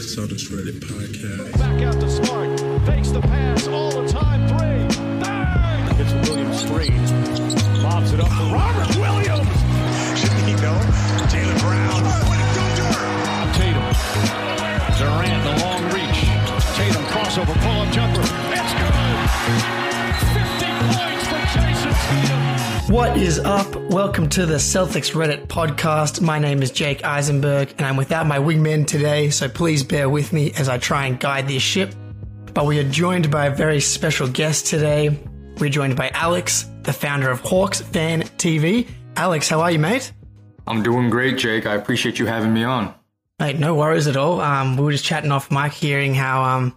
Celtics Reddit podcast. Back out to Smart. Fakes the pass all the time. Three. Bang! Gets Williams three. Lobs it up for Robert Williams. Should he go? Jaylen Brown. What a gooder! Tatum. Durant, the long reach. Tatum crossover pull-up jumper. What is up? Welcome to the Celtics Reddit podcast. My name is Jake Eisenberg, and I'm without my wingman today, so please bear with me as I try and guide this ship. But we are joined by a very special guest today. We're joined by Alex, the founder of Hawks Fan TV. Alex, how are you, mate? I'm doing great, Jake. I appreciate you having me on. Mate, no worries at all. Um, we were just chatting off mic, hearing how um,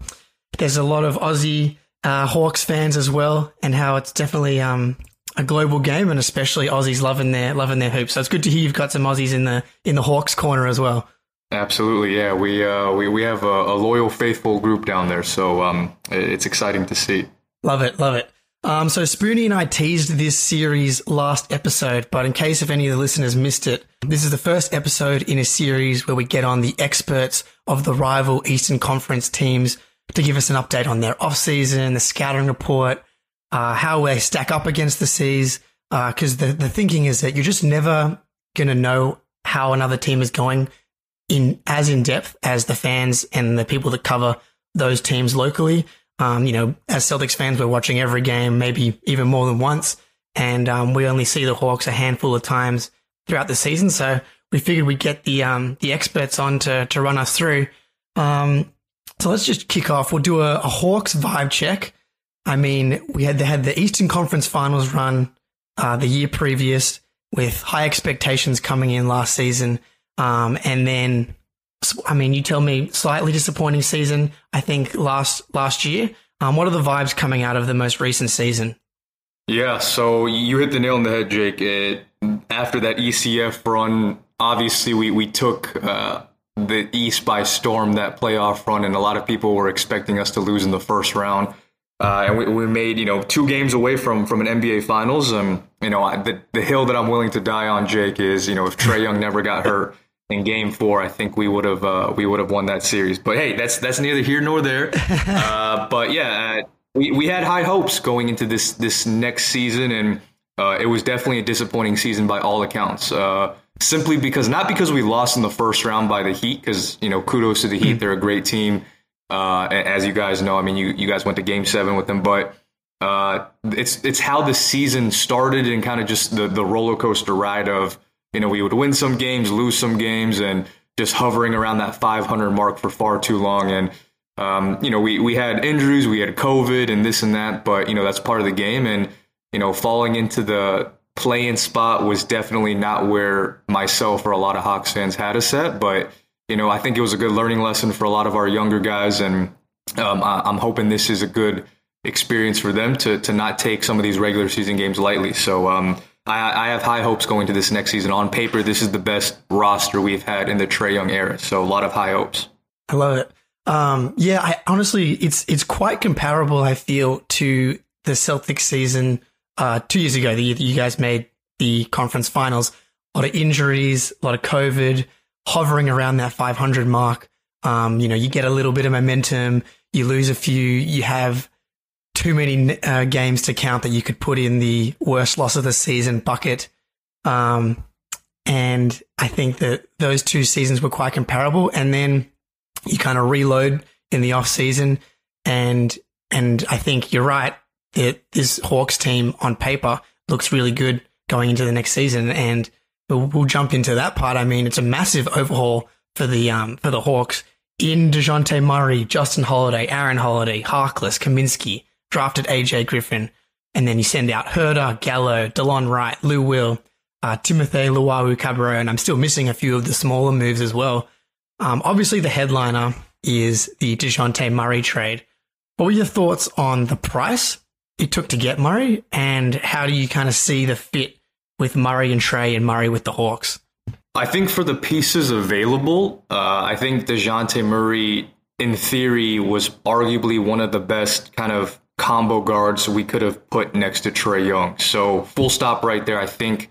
there's a lot of Aussie uh, Hawks fans as well, and how it's definitely um, a global game, and especially Aussies loving their loving their hoops. So it's good to hear you've got some Aussies in the in the Hawks corner as well. Absolutely, yeah. We uh, we we have a, a loyal, faithful group down there, so um, it's exciting to see. Love it, love it. Um, so Spoonie and I teased this series last episode, but in case if any of the listeners missed it, this is the first episode in a series where we get on the experts of the rival Eastern Conference teams to give us an update on their offseason, the scouting report, uh, how they stack up against the C's. Because the, the thinking is that you're just never going to know how another team is going in as in depth as the fans and the people that cover those teams locally. Um, you know, as Celtics fans, we're watching every game, maybe even more than once, and um, we only see the Hawks a handful of times throughout the season. So we figured we'd get the um, the experts on to to run us through. Um, so let's just kick off. We'll do a, a Hawks vibe check. I mean, we had they had the Eastern Conference Finals run uh, the year previous with high expectations coming in last season, um, and then I mean, you tell me slightly disappointing season. I think last last year. Um, what are the vibes coming out of the most recent season? Yeah, so you hit the nail on the head, Jake. It, after that ECF run, obviously we we took. Uh, the East by storm that playoff run, and a lot of people were expecting us to lose in the first round. Uh, and we, we made you know two games away from from an NBA Finals. Um, you know I, the the hill that I'm willing to die on, Jake, is you know if Trae Young never got hurt in Game Four, I think we would have uh, we would have won that series. But hey, that's that's neither here nor there. Uh, but yeah, uh, we we had high hopes going into this this next season, and uh, it was definitely a disappointing season by all accounts. Uh, simply because not because we lost in the first round by the Heat, because you know kudos to the Heat, they're a great team. Uh, as you guys know, I mean, you, you guys went to Game Seven with them, but uh, it's it's how the season started and kind of just the the roller coaster ride of you know we would win some games, lose some games, and just hovering around that 500 mark for far too long. And um, you know we we had injuries, we had COVID, and this and that, but you know that's part of the game. And you know falling into the play-in spot was definitely not where myself or a lot of Hawks fans had us set, but you know, I think it was a good learning lesson for a lot of our younger guys, and um, I, am hoping this is a good experience for them to to not take some of these regular season games lightly. So um, I, I, have high hopes going to this next season. On paper, this is the best roster we've had in the Trae Young era. So a lot of high hopes. I love it. Um, yeah, I, honestly, it's it's quite comparable. I feel to the Celtics season uh, two years ago, the year that you guys made the conference finals. A lot of injuries, a lot of COVID hovering around that 500 mark. Um, you know, you get a little bit of momentum, you lose a few, you have too many uh, games to count that you could put in the worst loss of the season bucket. Um, and I think that those two seasons were quite comparable. And then you kind of reload in the off season. And, and I think you're right that this Hawks team on paper looks really good going into the next season. And we'll, we'll jump into that part. I mean, it's a massive overhaul for the um, for the Hawks in Dejounte Murray, Justin Holiday, Aaron Holiday, Harkless, Kaminsky, drafted AJ Griffin, and then you send out Huerter, Gallo, Delon Wright, Lou Will, uh, Timothy Luwawu Cabarrot, and I'm still missing a few of the smaller moves as well. Um, obviously, the headliner is the DeJounte Murray trade. What were your thoughts on the price it took to get Murray, and how do you kind of see the fit with Murray and Trae and Murray with the Hawks? I think for the pieces available, uh, I think DeJounte Murray, in theory, was arguably one of the best kind of combo guards we could have put next to Trae Young. So full stop right there. I think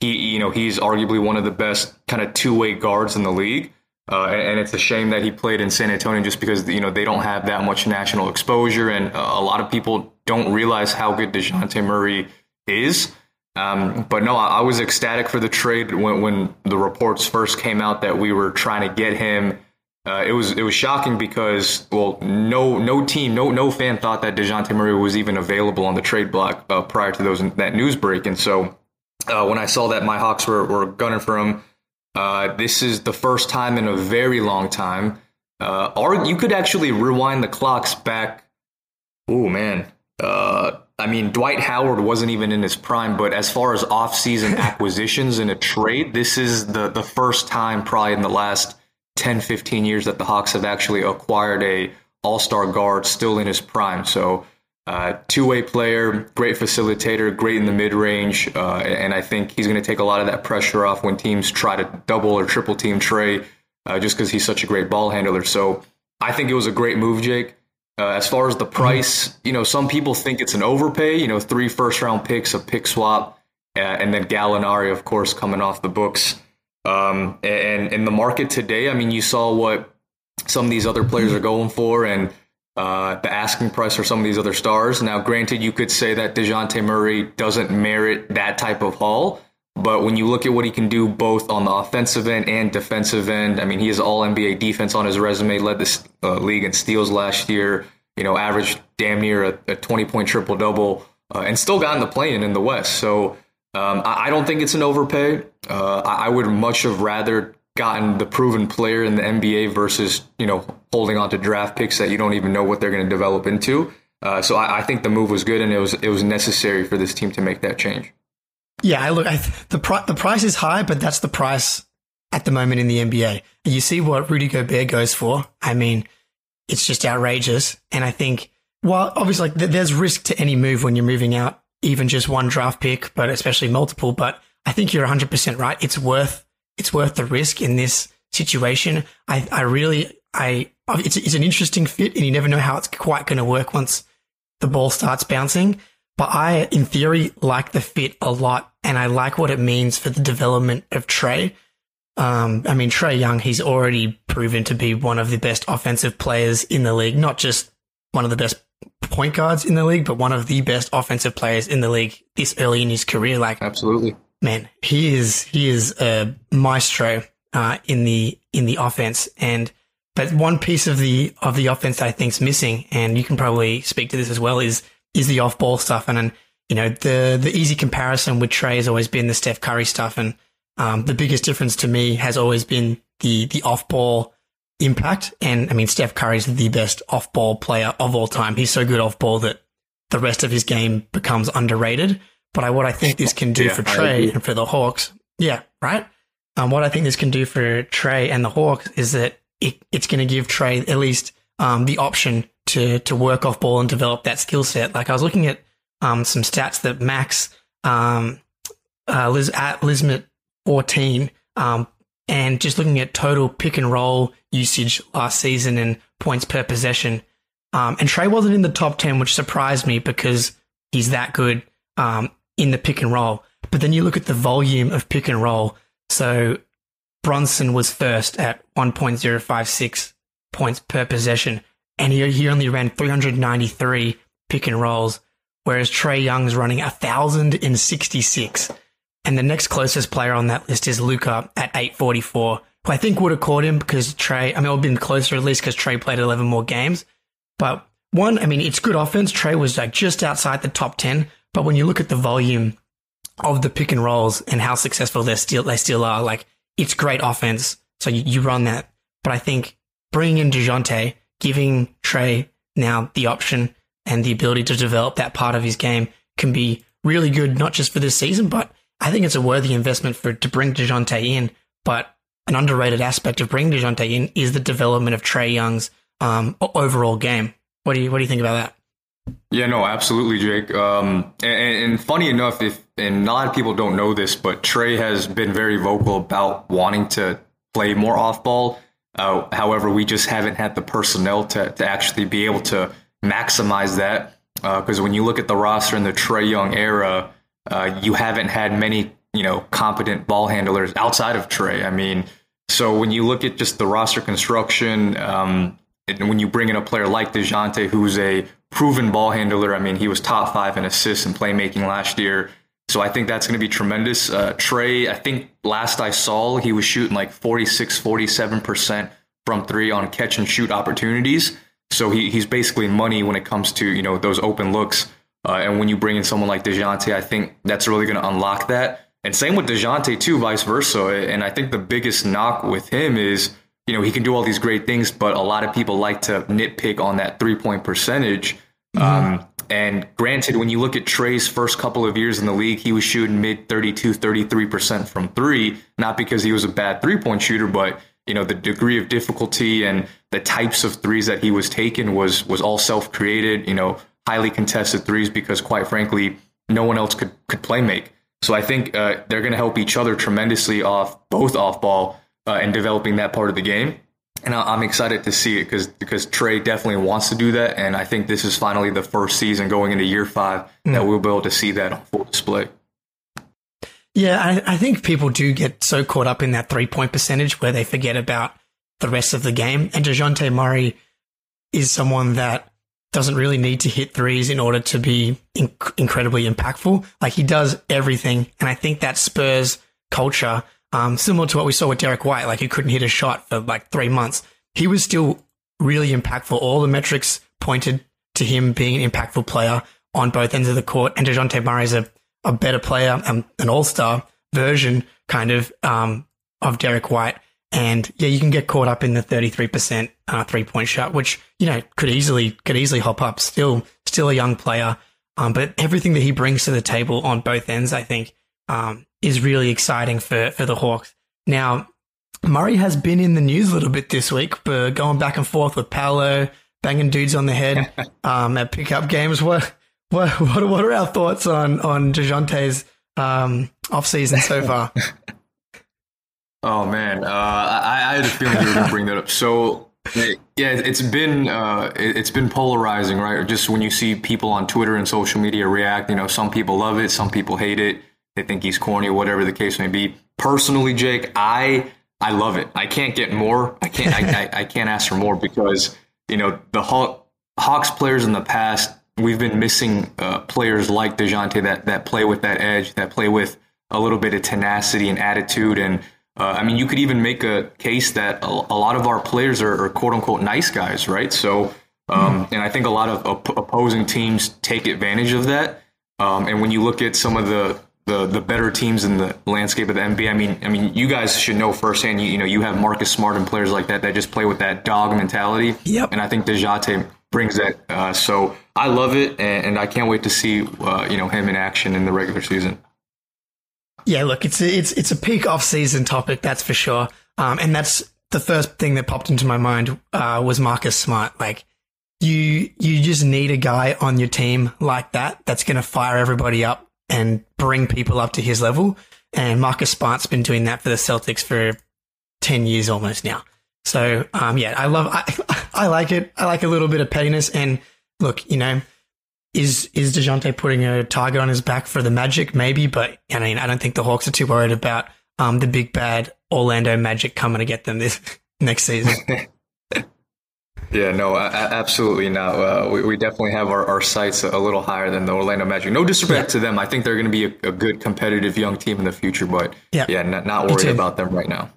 he, you know, he's arguably one of the best kind of two way guards in the league. Uh, and, it's a shame that he played in San Antonio just because you know they don't have that much national exposure, and uh, a lot of people don't realize how good Dejounte Murray is. Um, but no, I, I, was ecstatic for the trade when, when the reports first came out that we were trying to get him. Uh, it was it was shocking because well, no no team, no no fan thought that Dejounte Murray was even available on the trade block uh, prior to those that news break, and so uh, when I saw that my Hawks were, were gunning for him uh, this is the first time in a very long time. Uh, or you could actually rewind the clocks back. Oh man, uh, I mean Dwight Howard wasn't even in his prime, but as far as off-season acquisitions in a trade, this is the the first time probably in the last 10, 15 years that the Hawks have actually acquired a All-Star guard still in his prime. So uh, two-way player, great facilitator, great in the mid-range, uh, and I think he's going to take a lot of that pressure off when teams try to double or triple team Trae uh, just because he's such a great ball handler. So I think it was a great move, Jake. Uh, as far as the price, you know, some people think it's an overpay. You know, three first-round picks, a pick swap, uh, and then Gallinari, of course, coming off the books. Um, and in the market today, I mean, you saw what some of these other players are going for, and uh, the asking price for some of these other stars. Now, granted, you could say that DeJounte Murray doesn't merit that type of haul, but when you look at what he can do both on the offensive end and defensive end, I mean, he has all NBA defense on his resume, led the uh, league in steals last year, you know, averaged damn near a, a 20 point triple double, uh, and still got in the play in the West. So um, I, I, don't think it's an overpay. Uh, I, I would much have rather gotten the proven player in the NBA versus you know holding on to draft picks that you don't even know what they're going to develop into. Uh, so I, I, think the move was good and it was it was necessary for this team to make that change. Yeah, I look. I, the the price is high, but that's the price at the moment in the NBA. You see what Rudy Gobert goes for. I mean, it's just outrageous. And I think, well, obviously, like, there's risk to any move when you're moving out even just one draft pick, but especially multiple. But I think you're 100% right. It's worth it's worth the risk in this situation. I, I really, I, it's, it's an interesting fit and you never know how it's quite going to work once the ball starts bouncing. But I, in theory, like the fit a lot and I like what it means for the development of Trae. Um, I mean, Trae Young, he's already proven to be one of the best offensive players in the league, not just one of the best point guards in the league, but one of the best offensive players in the league this early in his career. Like, absolutely man, he is he is a maestro uh, in the in the offense. And but one piece of the of the offense that I think's missing, and you can probably speak to this as well, is is the off ball stuff. And, and you know the the easy comparison with Trae has always been the Steph Curry stuff, and um, the biggest difference to me has always been the the off ball impact. And I mean, Steph Curry's the best off ball player of all time. He's so good off ball that the rest of his game becomes underrated. But I, what I think this can do yeah, for Trae and for the Hawks, yeah, right. Um, what I think this can do for Trae and the Hawks is that it, it's going to give Trae at least um, the option to to work off ball and develop that skill set. Like I was looking at um, some stats that Max um, uh, Liz, at Lismet 14 um, and just looking at total pick and roll usage last season and points per possession. Um, and Trae wasn't in the top 10, which surprised me because he's that good. Um, in the pick and roll. But then you look at the volume of pick and roll. So Brunson was first at 1.056 points per possession, and he, he only ran 393 pick and rolls, whereas Trae Young's running 1,066. And the next closest player on that list is Luka at 844, who I think would have caught him because Trae, I mean, it would have been closer at least because Trae played 11 more games. But one, I mean, it's good offense. Trae was like just outside the top 10, but when you look at the volume of the pick and rolls and how successful they still they still are, like it's great offense. So you, you run that. But I think bringing in Dejounte, giving Trae now the option and the ability to develop that part of his game can be really good, not just for this season, but I think it's a worthy investment for to bring Dejounte in. But an underrated aspect of bringing Dejounte in is the development of Trae Young's um, overall game. What do you what do you think about that? Yeah, no, absolutely, Jake. Um, and, and, funny enough, if and a lot of people don't know this, but Trae has been very vocal about wanting to play more off ball. Uh, however, we just haven't had the personnel to to actually be able to maximize that. Because uh, when you look at the roster in the Trae Young era, uh, you haven't had many you know competent ball handlers outside of Trae. I mean, so when you look at just the roster construction, um, and when you bring in a player like Dejounte, who's a proven ball handler, I mean, he was top five in assists and playmaking last year. So I think that's going to be tremendous. Uh, Trae, I think last I saw, he was shooting like 46, 47% from three on catch and shoot opportunities. So he, he's basically money when it comes to, you know, those open looks. Uh, and when you bring in someone like DeJounte, I think that's really going to unlock that. And same with DeJounte too, vice versa. And I think the biggest knock with him is, you know, he can do all these great things, but a lot of people like to nitpick on that three point percentage. Mm-hmm. Um, and granted, when you look at Trae's first couple of years in the league, he was shooting mid 32, 33% from three, not because he was a bad three point shooter, but you know, the degree of difficulty and the types of threes that he was taking was was all self created, you know, highly contested threes because quite frankly, no one else could could play make. So I think uh, they're going to help each other tremendously off both off ball uh, and developing that part of the game. And I'm excited to see it because because Trae definitely wants to do that, and I think this is finally the first season going into year five mm. that we'll be able to see that on full display. Yeah, I, I think people do get so caught up in that three point percentage where they forget about the rest of the game. And Dejounte Murray is someone that doesn't really need to hit threes in order to be inc- incredibly impactful. Like he does everything. And I think that spurs culture, um, similar to what we saw with Derrick White. Like he couldn't hit a shot for like three months. He was still really impactful. All the metrics pointed to him being an impactful player on both ends of the court. And Dejounte Murray is a, a better player, um, an all star version kind of, um, of Derrick White. And yeah, you can get caught up in the 33% uh, three point shot, which, you know, could easily, could easily hop up. Still, still a young player. Um, but everything that he brings to the table on both ends, I think, um, is really exciting for, for the Hawks. Now, Murray has been in the news a little bit this week, but going back and forth with Paolo, banging dudes on the head, um, at pickup games. What, what, what, what are our thoughts on, on DeJounte's, um, off season so far? Oh man, uh, I, I, had a feeling you were going to bring that up. So yeah, it's been uh, it's been polarizing, right? Just when you see people on Twitter and social media react, you know, some people love it, some people hate it. They think he's corny, whatever the case may be. Personally, Jake, I I love it. I can't get more. I can't I, I, I can't ask for more because you know the Haw- Hawks players in the past. We've been missing uh, players like Dejounte that that play with that edge, that play with a little bit of tenacity and attitude and uh, I mean, you could even make a case that a, a lot of our players are, are, quote unquote nice guys, right? So, um, mm-hmm. and I think a lot of op- opposing teams take advantage of that. Um, and when you look at some of the, the the better teams in the landscape of the NBA, I mean, I mean, you guys should know firsthand. You, you know, you have Marcus Smart and players like that that just play with that dog mentality. Yep. And I think Dejounte brings that. Uh, so I love it, and, and, I can't wait to see uh, you know him in action in the regular season. Yeah, look, it's a, it's it's a peak off season topic, that's for sure. Um, and that's the first thing that popped into my mind uh, was Marcus Smart. Like you you just need a guy on your team like that that's going to fire everybody up and bring people up to his level. And Marcus Smart's been doing that for the Celtics for ten years almost now. So um, yeah, I love I I like it. I like a little bit of pettiness and look, you know is is Dejounte putting a target on his back for the Magic? Maybe, but I mean, I don't think the Hawks are too worried about um, the big bad Orlando Magic coming to get them this next season. yeah, no, absolutely not. Uh, we, we, definitely have our, our sights a little higher than the Orlando Magic. No disrespect yeah. to them. I think they're going to be a, a, good competitive young team in the future, but yeah, yeah not, not worried about them right now.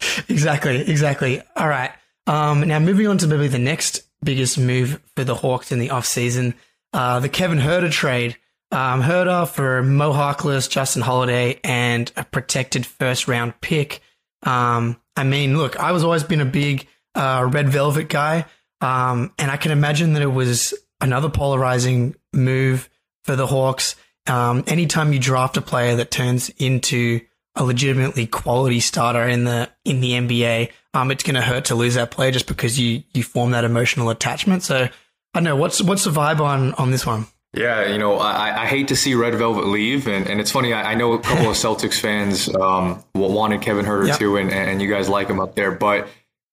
exactly, exactly. All right. Um, now moving on to maybe the next biggest move for the Hawks in the offseason. Uh, the Kevin Huerter trade. Um, Huerter for Mo Harkless, Justin Holiday, and a protected first round pick. Um, I mean, look, I was always been a big uh, red velvet guy, um, and I can imagine that it was another polarizing move for the Hawks. Um, anytime you draft a player that turns into a legitimately quality starter in the in the NBA, um, it's going to hurt to lose that player just because you you form that emotional attachment. So I don't know what's what's the vibe on on this one. Yeah, you know, I, I hate to see Red Velvet leave, and, and it's funny. I, I know a couple of Celtics fans um, wanted Kevin Huerter yep. too, and, and you guys like him up there. But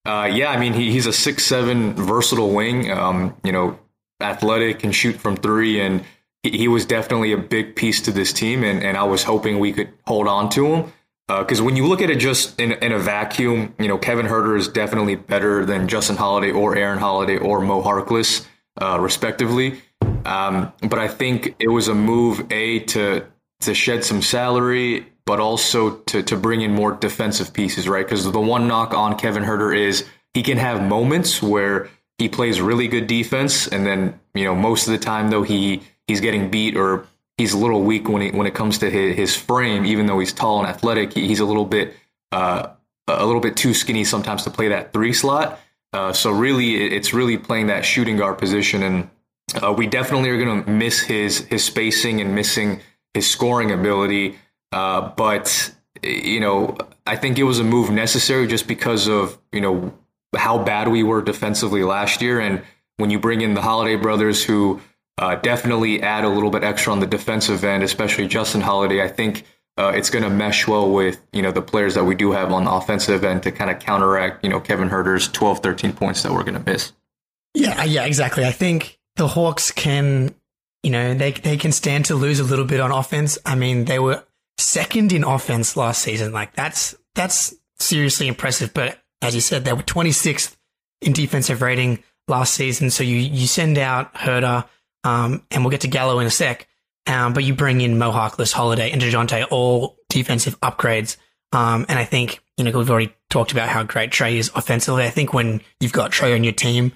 uh, yeah, I mean, he, he's a six seven versatile wing. Um, you know, athletic, can shoot from three, and he, was definitely a big piece to this team. And, and I was hoping we could hold on to him because uh, when you look at it just in, in a vacuum, you know, Kevin Huerter is definitely better than Justin Holiday or Aaron Holiday or Mo Harkless, uh, respectively. Um, but I think it was a move a to to shed some salary, but also to to bring in more defensive pieces, right? Because the one knock on Kevin Huerter is he can have moments where he plays really good defense, and then you know most of the time though he he's getting beat or he's a little weak when he, when it comes to his, his frame. Even though he's tall and athletic, he, he's a little bit uh, a little bit too skinny sometimes to play that three slot. Uh, so really, it's really playing that shooting guard position and uh, we definitely are going to miss his his spacing and missing his scoring ability. Uh, but you know, I think it was a move necessary just because of you know how bad we were defensively last year, and when you bring in the Holiday brothers, who uh, definitely add a little bit extra on the defensive end, especially Justin Holiday, I think. Uh, it's going to mesh well with you know the players that we do have on the offensive end to kind of counteract you know Kevin Huerter's 12, 13 points that we're going to miss. Yeah, yeah, exactly. I think the Hawks can, you know, they they can stand to lose a little bit on offense. I mean, they were second in offense last season. Like that's that's seriously impressive. But as you said, they were 26th in defensive rating last season. So you you send out Huerter, um, and we'll get to Gallo in a sec. Um, but you bring in Mo Harkless, Holiday, and Dejounte, all defensive upgrades. Um, and I think, you know, we've already talked about how great Trae is offensively. I think when you've got Trae on your team,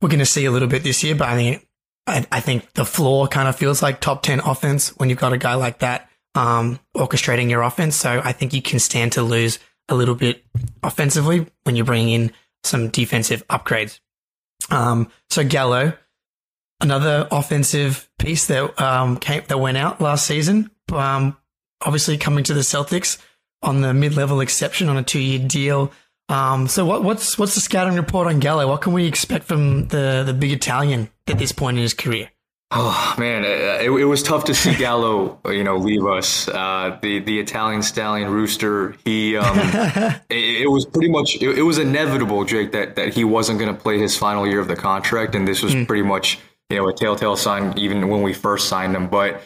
we're going to see a little bit this year, but I think I, I, think the floor kind of feels like top 10 offense when you've got a guy like that um, orchestrating your offense. So I think you can stand to lose a little bit offensively when you're bringing in some defensive upgrades. Um, so Gallo, another offensive piece that um, came that went out last season. Um, obviously coming to the Celtics on the mid-level exception on a two-year deal. Um, so what, what's what's the scouting report on Gallo? What can we expect from the the big Italian at this point in his career? Oh man, it, it, was tough to see Gallo, you know, leave us. Uh, the the Italian stallion rooster. He, um, it, it, was pretty much it, was inevitable, Jake, that that he wasn't going to play his final year of the contract, and this was mm. pretty much you know a telltale sign even when we first signed him. But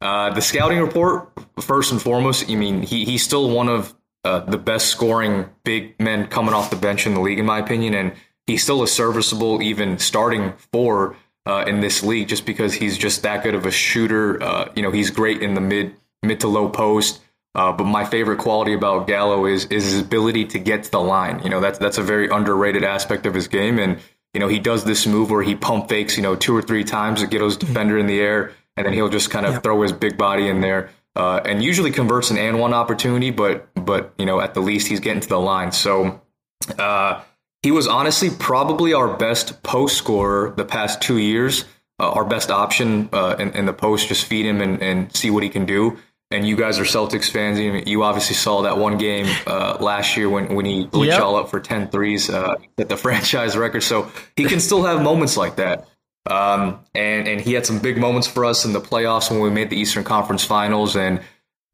uh, the scouting report, first and foremost, I mean, he he's still one of uh, the best scoring big men coming off the bench in the league, in my opinion. And he's still a serviceable, even starting four uh, in this league, just because he's just that good of a shooter. Uh, you know, he's great in the mid mid to low post. Uh, but my favorite quality about Gallo is is his ability to get to the line. You know, that's that's a very underrated aspect of his game. And you know, he does this move where he pump fakes, you know, two or three times to get his defender in the air, and then he'll just kind of yep. throw his big body in there uh, and usually converts an and one opportunity, but but you know at the least he's getting to the line. So uh, he was honestly probably our best post scorer the past two years. Uh, our best option uh, in, in, the post, just feed him and, and see what he can do. And you guys are Celtics fans. You obviously saw that one game uh, last year when, when he lit yep. y'all up for 10 threes uh, at the franchise record. So he can still have moments like that. Um, and and he had some big moments for us in the playoffs when we made the Eastern Conference Finals, and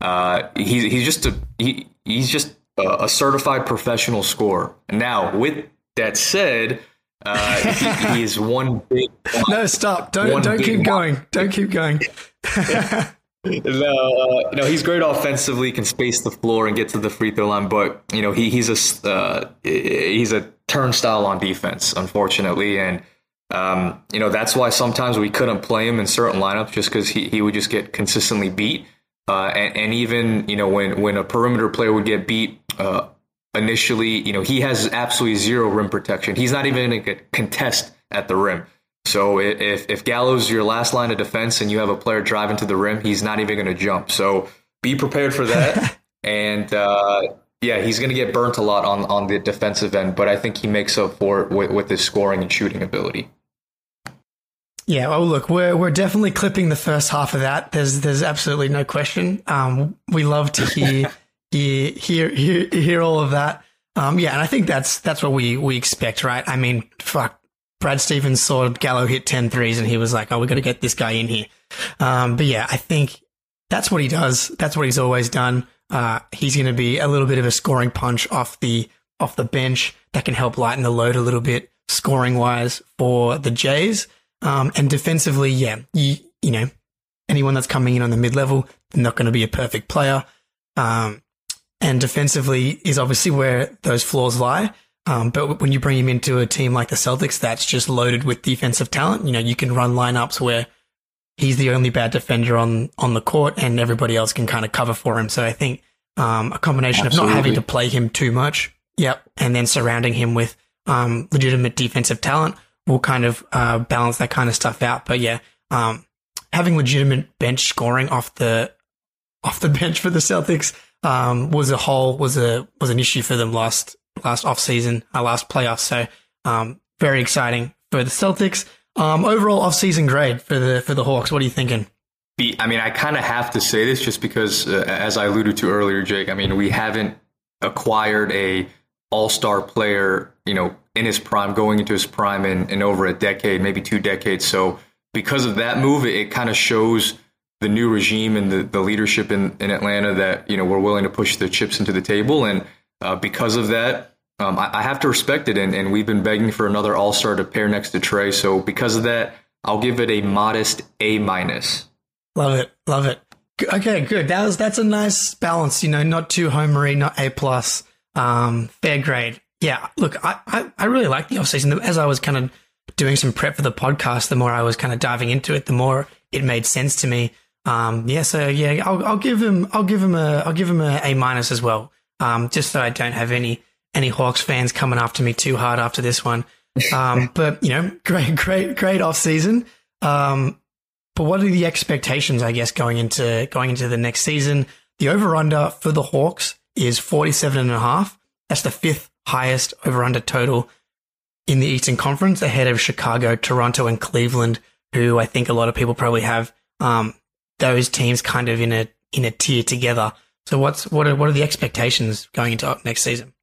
uh, he's he's just a he, he's just a, a, certified professional scorer. Now, with that said, uh, he, is one big. no, stop! Don't don't keep going! Don't keep going. no, uh, no, he's great offensively. Can space the floor and get to the free throw line, but you know he he's a uh, he's a turnstile on defense, unfortunately, and um, you know, that's why sometimes we couldn't play him in certain lineups just because he, he would just get consistently beat. Uh, and, and, even, you know, when, when a perimeter player would get beat uh, initially, you know, he has absolutely zero rim protection. He's not even going to contest at the rim. So if, if Gallo's your last line of defense and you have a player driving to the rim, he's not even going to jump. So be prepared for that. and, uh, yeah, he's going to get burnt a lot on, on the defensive end, but I think he makes up for it with, with his scoring and shooting ability. Yeah, well, look, we're we're definitely clipping the first half of that. There's there's absolutely no question. Um, we love to hear hear, hear hear hear all of that. Um, yeah, and I think that's that's what we we expect, right? I mean, fuck, Brad Stevens saw Gallo hit 10 threes and he was like, "Oh, we've got to get this guy in here." Um, but yeah, I think that's what he does. That's what he's always done. Uh, he's going to be a little bit of a scoring punch off the off the bench that can help lighten the load a little bit, scoring wise for the Jays. Um, and defensively, yeah, you you know, anyone that's coming in on the mid level, they're not going to be a perfect player. Um, and defensively is obviously where those flaws lie. Um, but when you bring him into a team like the Celtics, that's just loaded with defensive talent. You know, you can run lineups where he's the only bad defender on on the court, and everybody else can kind of cover for him. So I think um, a combination Absolutely. of not having to play him too much, yep, and then surrounding him with um, legitimate defensive talent will kind of uh, balance that kind of stuff out. But yeah, um, having legitimate bench scoring off the off the bench for the Celtics um, was a whole was a was an issue for them last last off season, uh, last playoffs. So um, very exciting for the Celtics. Um, overall off season grade for the for the Hawks. What are you thinking? I mean, I kind of have to say this just because, uh, as I alluded to earlier, Jake. I mean, we haven't acquired a all star player, you know, in his prime, going into his prime in, in over a decade, maybe two decades. So because of that move, it, it kind of shows the new regime and the, the leadership in, in Atlanta that you know we're willing to push the chips into the table, and uh, because of that, um, I, I, have to respect it. And, and we've been begging for another All Star to pair next to Trae. so because of that, I'll give it a modest A minus. Love it, love it. Okay, good. That was that's a nice balance. You know, not too homery, not A plus. Um, fair grade. Yeah. Look, I, I, I really like the off season. As I was kind of doing some prep for the podcast, the more I was kind of diving into it, the more it made sense to me. Um, yeah, so yeah, I'll, I'll give him, I'll give him a, I'll give him a A minus as well. Um, just so I don't have any, any Hawks fans coming after me too hard after this one. Um, but you know, great, great, great off season. Um, but what are the expectations, I guess, going into, going into the next season? The over under for the Hawks is 47 and a half. That's the fifth highest over under total in the Eastern Conference ahead of Chicago, Toronto, and Cleveland, who I think a lot of people probably have um, those teams kind of in a in a tier together. So what's what are what are the expectations going into next season?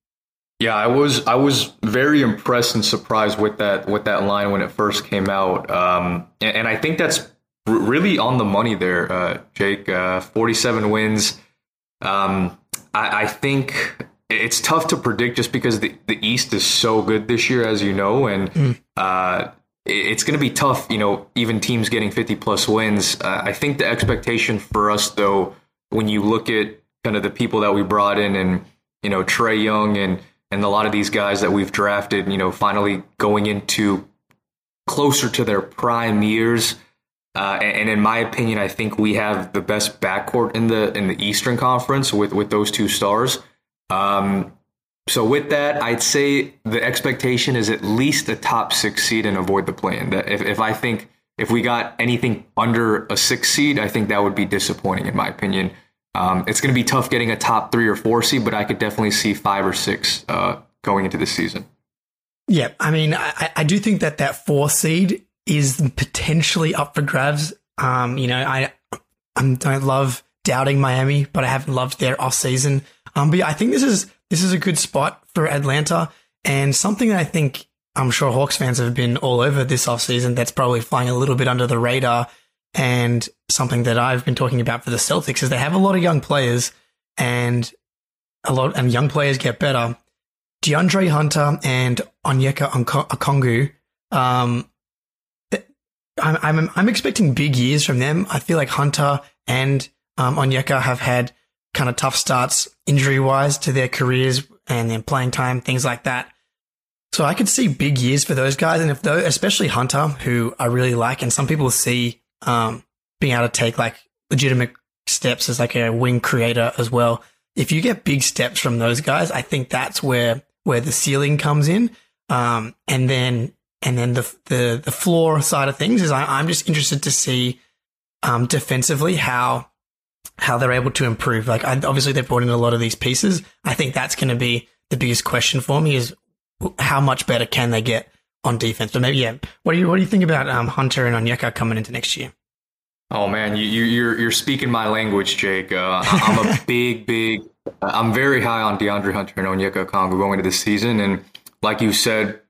Yeah, I was I was very impressed and surprised with that with that line when it first came out, um, and, and, I think that's r- really on the money there, uh, Jake. Uh, Forty seven wins. Um, I, I, think it's tough to predict just because the, the East is so good this year, as you know, and mm. uh, it's going to be tough, you know, even teams getting 50 plus wins. Uh, I think the expectation for us, though, when you look at kind of the people that we brought in and, you know, Trae Young and, and a lot of these guys that we've drafted, you know, finally going into closer to their prime years. Uh, and, and, in my opinion, I think we have the best backcourt in the in the Eastern Conference with with those two stars. Um, so with that, I'd say the expectation is at least a top six seed and avoid the play-in. That if, if I think if we got anything under a six seed, I think that would be disappointing in my opinion. Um, it's going to be tough getting a top three or four seed, but I could definitely see five or six uh, going into this season. Yeah, I mean, I, I do think that that four seed is potentially up for grabs. Um, you know, I I don't love doubting Miami, but I haven't loved their off season. Um, but yeah, I think this is this is a good spot for Atlanta and something that I think I'm sure Hawks fans have been all over this offseason that's probably flying a little bit under the radar. And something that I've been talking about for the Celtics is they have a lot of young players and a lot, and young players get better. DeAndre Hunter and Onyeka Okongwu, um, I'm, I'm, I'm expecting big years from them. I feel like Hunter and um, Onyeka have had kind of tough starts injury wise to their careers and then playing time, things like that. So I could see big years for those guys. And if those, especially Hunter, who I really like, and some people see, um, being able to take like legitimate steps as like a wing creator as well. If you get big steps from those guys, I think that's where, where the ceiling comes in. Um, and then, and then the, the, the floor side of things is I, am just interested to see, um, defensively how how they're able to improve. Like, I, obviously, they've brought in a lot of these pieces. I think that's going to be the biggest question for me is how much better can they get on defense? But maybe, yeah. What do you what do you think about um, Hunter and Onyeka coming into next year? Oh man, you, you you're you're speaking my language, Jake. Uh, I'm a big, big. I'm very high on DeAndre Hunter and Onyeka Okongwu going into this season, and like you said,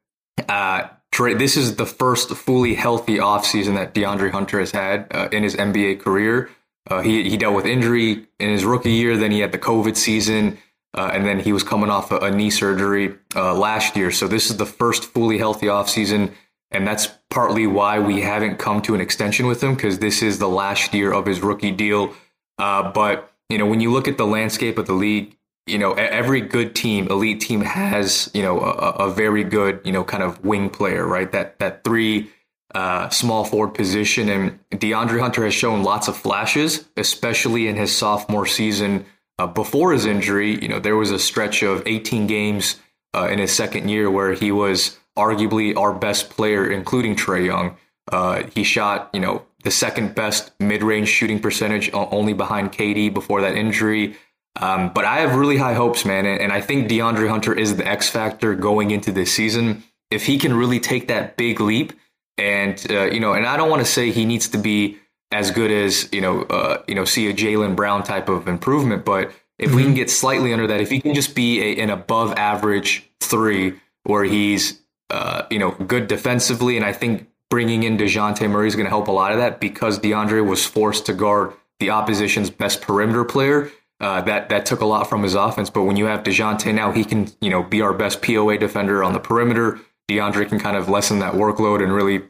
uh, this is the first fully healthy offseason that DeAndre Hunter has had uh, in his NBA career. Uh, he he dealt with injury in his rookie year, then he had the COVID season, uh, and then he was coming off a, a knee surgery uh, last year. So this is the first fully healthy offseason and that's partly why we haven't come to an extension with him because this is the last year of his rookie deal. Uh, but you know, when you look at the landscape of the league, you know, every good team, elite team, has you know a, a very good you know kind of wing player, right? That that three uh, small forward position, and DeAndre Hunter has shown lots of flashes, especially in his sophomore season. Uh, before his injury, you know, there was a stretch of 18 games uh, in his second year where he was arguably our best player, including Trae Young. Uh, he shot, you know, the second best mid-range shooting percentage, only behind KD before that injury. Um, but I have really high hopes, man, and, and I think DeAndre Hunter is the X factor going into this season. If he can really take that big leap, and uh, you know, and I don't want to say he needs to be as good as you know, uh, you know, see a Jaylen Brown type of improvement, but if mm-hmm. we can get slightly under that, if he can just be a, an above average three, where he's uh, you know, good defensively. And I think bringing in DeJounte Murray is going to help a lot of that because DeAndre was forced to guard the opposition's best perimeter player. Uh, that that took a lot from his offense. But when you have Dejounte now, he can you know be our best POA defender on the perimeter. DeAndre can kind of lessen that workload and really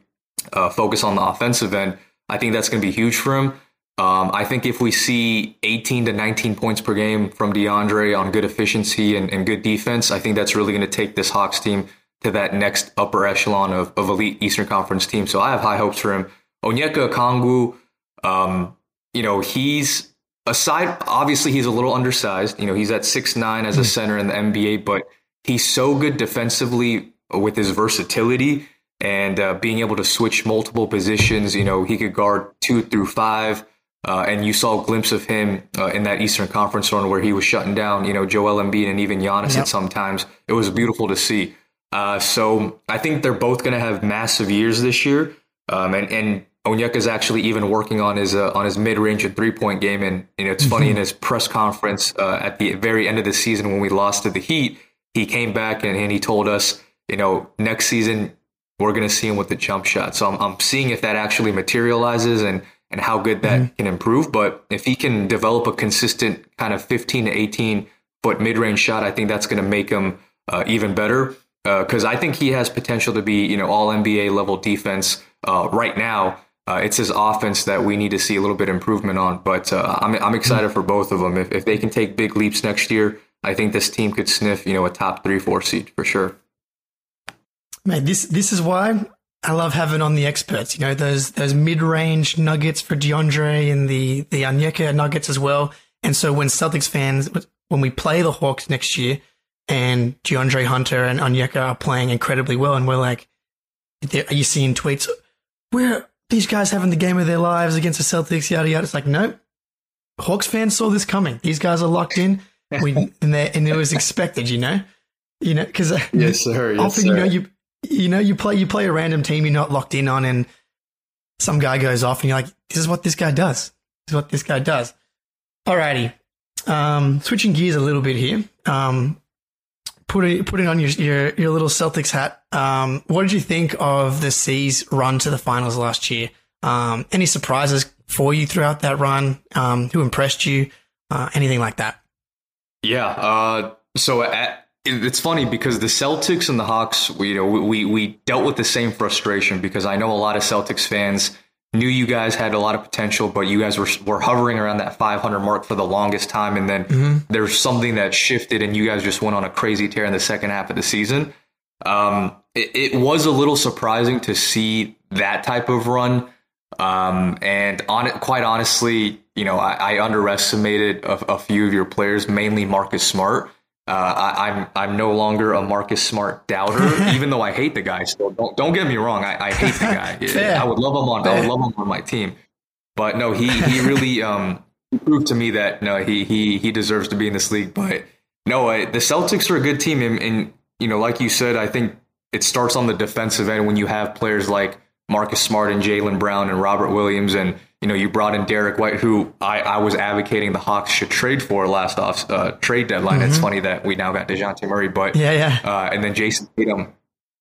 uh, focus on the offensive end. I think that's going to be huge for him. Um, I think if we see 18 to 19 points per game from DeAndre on good efficiency and, and good defense, I think that's really going to take this Hawks team to that next upper echelon of, of elite Eastern Conference team. So I have high hopes for him. Onyeka Okongwu, um, you know, he's aside, obviously he's a little undersized. You know, he's at six nine as a hmm. center in the NBA, but he's so good defensively with his versatility and uh, being able to switch multiple positions. You know, he could guard two through five. Uh, and you saw a glimpse of him uh, in that Eastern Conference run where he was shutting down, you know, Joel Embiid and even Giannis yep. at sometimes. It was beautiful to see. Uh, so I think they're both going to have massive years this year. Um, and, and Onyeka is actually even working on his uh, on his mid range and three point game. And you know, it's funny in his press conference uh, at the very end of the season when we lost to the Heat, he came back and, and he told us, you know, next season we're going to see him with the jump shot. So I'm, I'm seeing if that actually materializes and and how good that mm-hmm. can improve. But if he can develop a consistent kind of 15 to 18 foot mid range shot, I think that's going to make him uh, even better because uh, I think he has potential to be, you know, all NBA level defense uh, right now. Uh, it's his offense that we need to see a little bit improvement on. But uh, I'm I'm excited for both of them. If if they can take big leaps next year, I think this team could sniff, you know, a top three four seed for sure. Man, this this is why I love having on the experts. You know, those those mid range nuggets for DeAndre and the the Onyeka nuggets as well. And so when Celtics fans, when we play the Hawks next year and DeAndre Hunter and Onyeka are playing incredibly well. And we're like, are you seeing tweets? Where these guys having the game of their lives against the Celtics, yada yada. It's like, nope. Hawks fans saw this coming. These guys are locked in. We and, and it was expected, you know, you know, because yes, sir. Yes, often sir. you know you you know you play you play a random team you're not locked in on, and some guy goes off, and you're like, this is what this guy does. This is what this guy does. Alrighty, um, switching gears a little bit here. Um, putting putting on your, your your little Celtics hat. Um, what did you think of the C's run to the finals last year? Um, any surprises for you throughout that run? Um, who impressed you? Uh, anything like that? Yeah. Uh, so at, it's funny because the Celtics and the Hawks, we, you know, we we dealt with the same frustration because I know a lot of Celtics fans knew you guys had a lot of potential, but you guys were were hovering around that 500 mark for the longest time, and then mm-hmm. there's something that shifted, and you guys just went on a crazy tear in the second half of the season. Um, it, it, was a little surprising to see that type of run, um, and on it, quite honestly, you know, I, I underestimated a, a, few of your players, mainly Marcus Smart. Uh, I, am I'm, I'm no longer a Marcus Smart doubter, even though I hate the guy. Still, don't don't get me wrong. I, I hate the guy. I would love him on. I would love him on my team. But no, he he really um proved to me that no, he he he deserves to be in this league. But no, I, the Celtics are a good team, and, and you know, like you said, I think it starts on the defensive end when you have players like Marcus Smart and Jaylen Brown and Robert Williams and you know, you brought in Derrick White, who I, I was advocating the Hawks should trade for last off uh, trade deadline. Mm-hmm. It's funny that we now got Dejounte Murray, but yeah, yeah, uh, and then Jayson Tatum.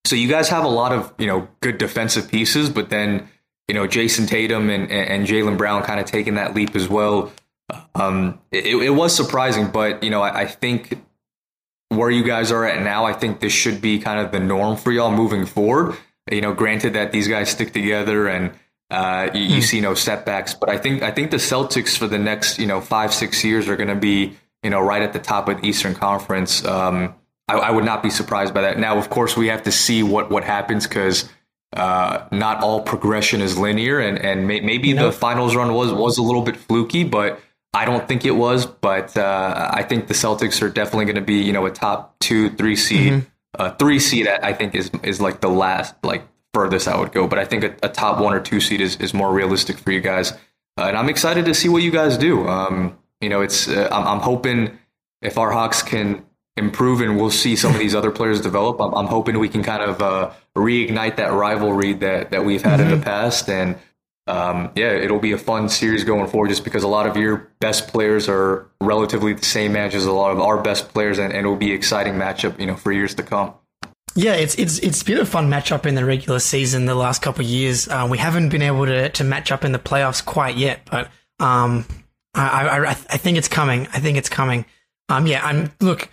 So you guys have a lot of you know good defensive pieces, but then you know Jayson Tatum and and, and Jaylen Brown kind of taking that leap as well. Um, it, it was surprising, but you know I, I think where you guys are at now, I think this should be kind of the norm for y'all moving forward. You know, granted that these guys stick together and uh, you, you, hmm. see no setbacks, but I think I think the Celtics for the next you know five six years are going to be you know right at the top of the Eastern Conference. Um, I, I, would not be surprised by that. Now, of course, we have to see what what happens because uh, not all progression is linear, and and may, maybe the finals run was was a little bit fluky, but I don't think it was. But uh, I think the Celtics are definitely going to be you know a top two three seed. Mm-hmm. Uh, three seed, I think, is is like the last like furthest I would go. But I think a, a top one or two seed is, is more realistic for you guys. Uh, and I'm excited to see what you guys do. Um, you know, it's uh, I'm, I'm, hoping if our Hawks can improve and we'll see some of these other players develop. I'm, I'm hoping we can kind of uh, reignite that rivalry that that we've had mm-hmm. in the mm-hmm. past. And um, yeah, it'll be a fun series going forward, just because a lot of your best players are relatively the same age as a lot of our best players, and, and it'll be an exciting matchup, you know, for years to come. Yeah, it's it's it's been a fun matchup in the regular season the last couple of years. Uh, we haven't been able to to match up in the playoffs quite yet, but um, I, I I think it's coming. I think it's coming. Um, yeah, I'm look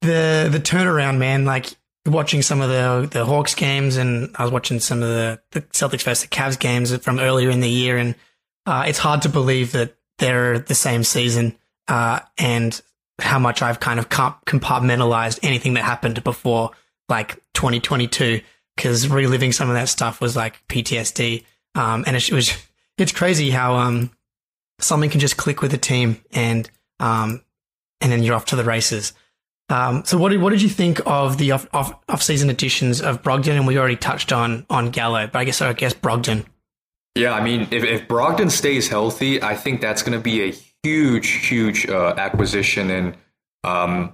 the the turnaround, man. Like watching some of the the Hawks games, and I was watching some of the the Celtics versus the Cavs games from earlier in the year, and uh, it's hard to believe that they're the same season. Uh, and how much I've kind of compartmentalized anything that happened before like 2022 because reliving some of that stuff was like PTSD. Um, and it, was, it's crazy how, um, something can just click with a team and, um, and then you're off to the races. Um, so what did, what did you think of the off, off, off season editions of Brogdon? And we already touched on, on Gallo, but I guess, I guess Brogdon. Yeah. I mean, if, if Brogdon stays healthy, I think that's going to be a huge, huge, uh, acquisition. And, um,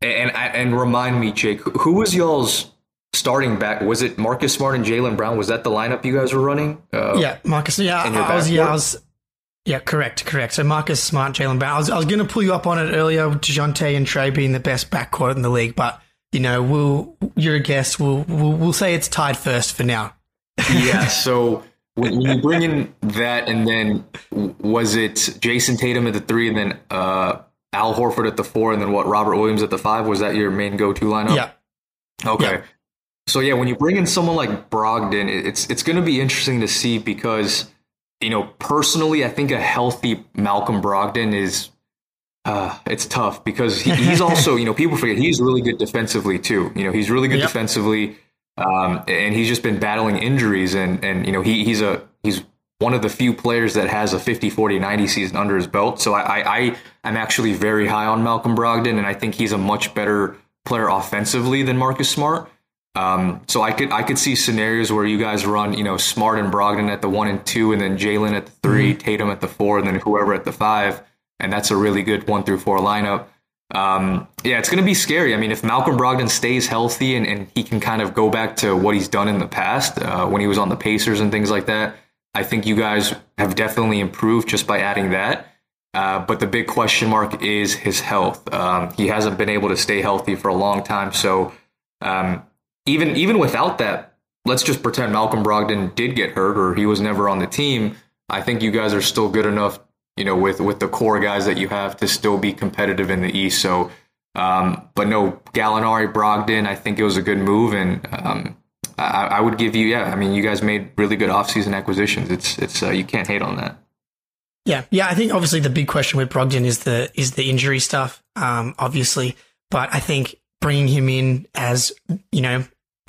and and remind me, Jake, who was y'all's starting back? Was it Marcus Smart and Jaylen Brown? Was that the lineup you guys were running? Uh, yeah, Marcus. Yeah, I was. Yeah, I was. Yeah, correct, correct. So Marcus Smart, Jaylen Brown. I was, I was going to pull you up on it earlier, Dejounte and Trae being the best backcourt in the league, but you know, we'll you're a guest. We'll we'll, we'll say it's tied first for now. yeah. So when you bring in that, and then was it Jayson Tatum at the three, and then uh, Al Horford at the four, and then what? Robert Williams at the five. Was that your main go-to lineup? Yeah. Okay. Yeah. So yeah, when you bring in someone like Brogdon, it's it's going to be interesting to see because you know personally, I think a healthy Malcolm Brogdon is uh, it's tough because he, he's also you know people forget he's really good defensively too. You know he's really good yep. defensively, um, and he's just been battling injuries and and you know he he's a he's one of the few players that has a 50, 40, 90 season under his belt. So I, I, I am actually very high on Malcolm Brogdon, and I think he's a much better player offensively than Marcus Smart. Um, so I could I could see scenarios where you guys run, you know, Smart and Brogdon at the one and two, and then Jaylen at the 3 mm-hmm. Tatum at the four, and then whoever at the five, and that's a really good one through four lineup. Um, yeah, it's going to be scary. I mean, if Malcolm Brogdon stays healthy and, and he can kind of go back to what he's done in the past uh, when he was on the Pacers and things like that, I think you guys have definitely improved just by adding that. Uh, but the big question mark is his health. Um, he hasn't been able to stay healthy for a long time. So um, even even without that, let's just pretend Malcolm Brogdon did get hurt or he was never on the team. I think you guys are still good enough, you know, with with the core guys that you have to still be competitive in the East. So, um, but no, Gallinari, Brogdon, I think it was a good move, and um, I, I, would give you, yeah. I mean, you guys made really good offseason acquisitions. It's it's uh, you can't hate on that. Yeah, yeah. I think obviously the big question with Brogdon is the is the injury stuff, um, obviously. But I think bringing him in as you know,